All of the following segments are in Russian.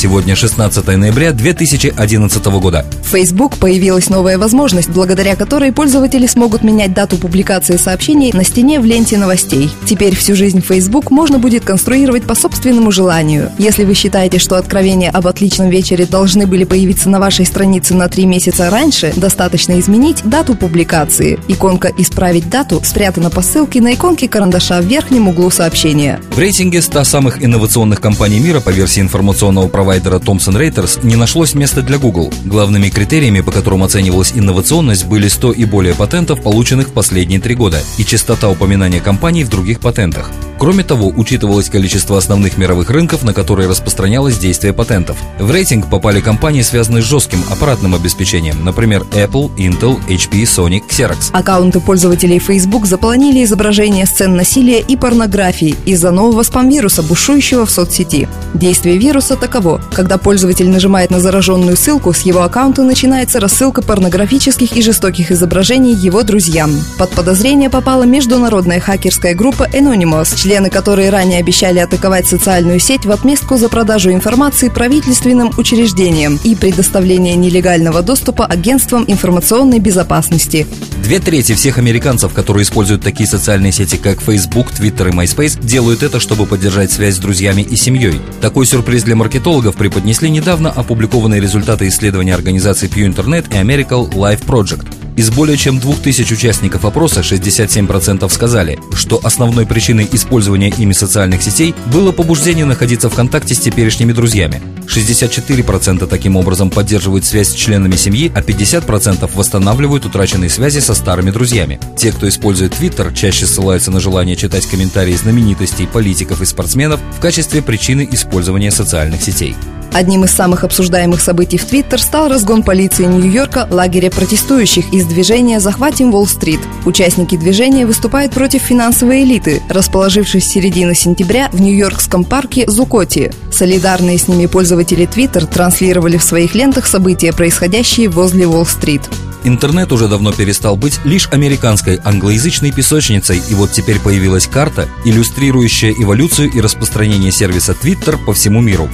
Сегодня 16 ноября 2011 года. В Facebook появилась новая возможность, благодаря которой пользователи смогут менять дату публикации сообщений на стене в ленте новостей. Теперь всю жизнь Facebook можно будет конструировать по собственному желанию. Если вы считаете, что откровения об отличном вечере должны были появиться на вашей странице на три месяца раньше, достаточно изменить дату публикации. Иконка «Исправить дату» спрятана по ссылке на иконке карандаша в верхнем углу сообщения. В рейтинге 100 самых инновационных компаний мира по версии информационного провайдера провайдера Thomson Reuters не нашлось места для Google. Главными критериями, по которым оценивалась инновационность, были 100 и более патентов, полученных в последние три года, и частота упоминания компаний в других патентах. Кроме того, учитывалось количество основных мировых рынков, на которые распространялось действие патентов. В рейтинг попали компании, связанные с жестким аппаратным обеспечением, например, Apple, Intel, HP, Sony, Xerox. Аккаунты пользователей Facebook заполонили изображения сцен насилия и порнографии из-за нового спам-вируса, бушующего в соцсети. Действие вируса таково. Когда пользователь нажимает на зараженную ссылку, с его аккаунта начинается рассылка порнографических и жестоких изображений его друзьям. Под подозрение попала международная хакерская группа Anonymous, члены которой ранее обещали атаковать социальную сеть в отместку за продажу информации правительственным учреждениям и предоставление нелегального доступа агентствам информационной безопасности. Две трети всех американцев, которые используют такие социальные сети, как Facebook, Twitter и MySpace, делают это, чтобы поддержать связь с друзьями и семьей. Такой сюрприз для маркетологов преподнесли недавно опубликованные результаты исследования организации Pew Internet и American Life Project. Из более чем 2000 участников опроса 67% сказали, что основной причиной использования ими социальных сетей было побуждение находиться в контакте с теперешними друзьями. 64% таким образом поддерживают связь с членами семьи, а 50% восстанавливают утраченные связи со старыми друзьями. Те, кто использует Twitter, чаще ссылаются на желание читать комментарии знаменитостей, политиков и спортсменов в качестве причины использования социальных сетей. Одним из самых обсуждаемых событий в Твиттер стал разгон полиции Нью-Йорка лагеря протестующих из движения «Захватим Уолл-стрит». Участники движения выступают против финансовой элиты, расположившись с середины сентября в Нью-Йоркском парке Зукоти. Солидарные с ними пользователи Твиттер транслировали в своих лентах события, происходящие возле Уолл-стрит. Интернет уже давно перестал быть лишь американской англоязычной песочницей, и вот теперь появилась карта, иллюстрирующая эволюцию и распространение сервиса Twitter по всему миру.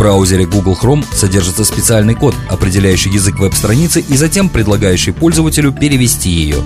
Браузере Google Chrome содержится специальный код, определяющий язык веб-страницы и затем предлагающий пользователю перевести ее.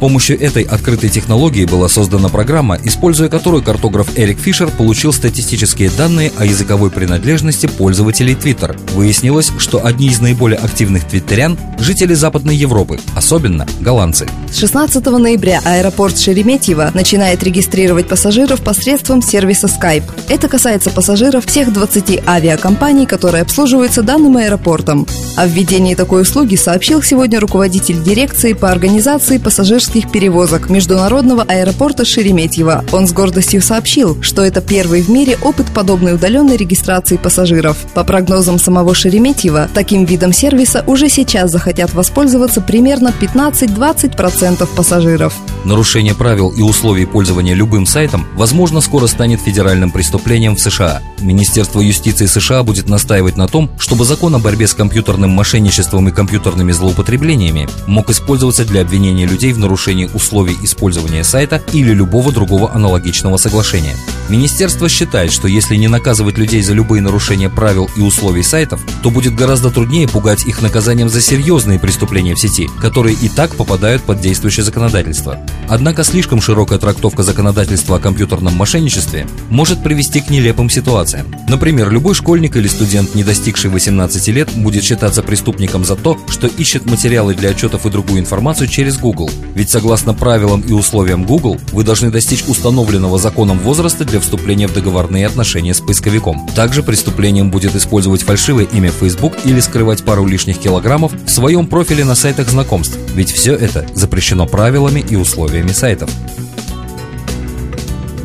Помощью этой открытой технологии была создана программа, используя которую картограф Эрик Фишер получил статистические данные о языковой принадлежности пользователей Twitter. Выяснилось, что одни из наиболее активных твиттерян – жители Западной Европы, особенно голландцы. С 16 ноября аэропорт Шереметьево начинает регистрировать пассажиров посредством сервиса Skype. Это касается пассажиров всех 20 авиакомпаний, которые обслуживаются данным аэропортом. О введении такой услуги сообщил сегодня руководитель дирекции по организации пассажиров пассажирских перевозок Международного аэропорта Шереметьево. Он с гордостью сообщил, что это первый в мире опыт подобной удаленной регистрации пассажиров. По прогнозам самого Шереметьево, таким видом сервиса уже сейчас захотят воспользоваться примерно 15-20% пассажиров. Нарушение правил и условий пользования любым сайтом, возможно, скоро станет федеральным преступлением в США. Министерство юстиции США будет настаивать на том, чтобы закон о борьбе с компьютерным мошенничеством и компьютерными злоупотреблениями мог использоваться для обвинения людей в нарушении условий использования сайта или любого другого аналогичного соглашения. Министерство считает, что если не наказывать людей за любые нарушения правил и условий сайтов, то будет гораздо труднее пугать их наказанием за серьезные преступления в сети, которые и так попадают под действующее законодательство. Однако слишком широкая трактовка законодательства о компьютерном мошенничестве может привести к нелепым ситуациям. Например, любой школьник или студент, не достигший 18 лет, будет считаться преступником за то, что ищет материалы для отчетов и другую информацию через Google. Ведь согласно правилам и условиям Google, вы должны достичь установленного законом возраста для вступления в договорные отношения с поисковиком. Также преступлением будет использовать фальшивое имя Facebook или скрывать пару лишних килограммов в своем профиле на сайтах знакомств, ведь все это запрещено правилами и условиями условиями сайтов.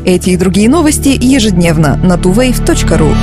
Эти и другие новости ежедневно на tuwave.ru.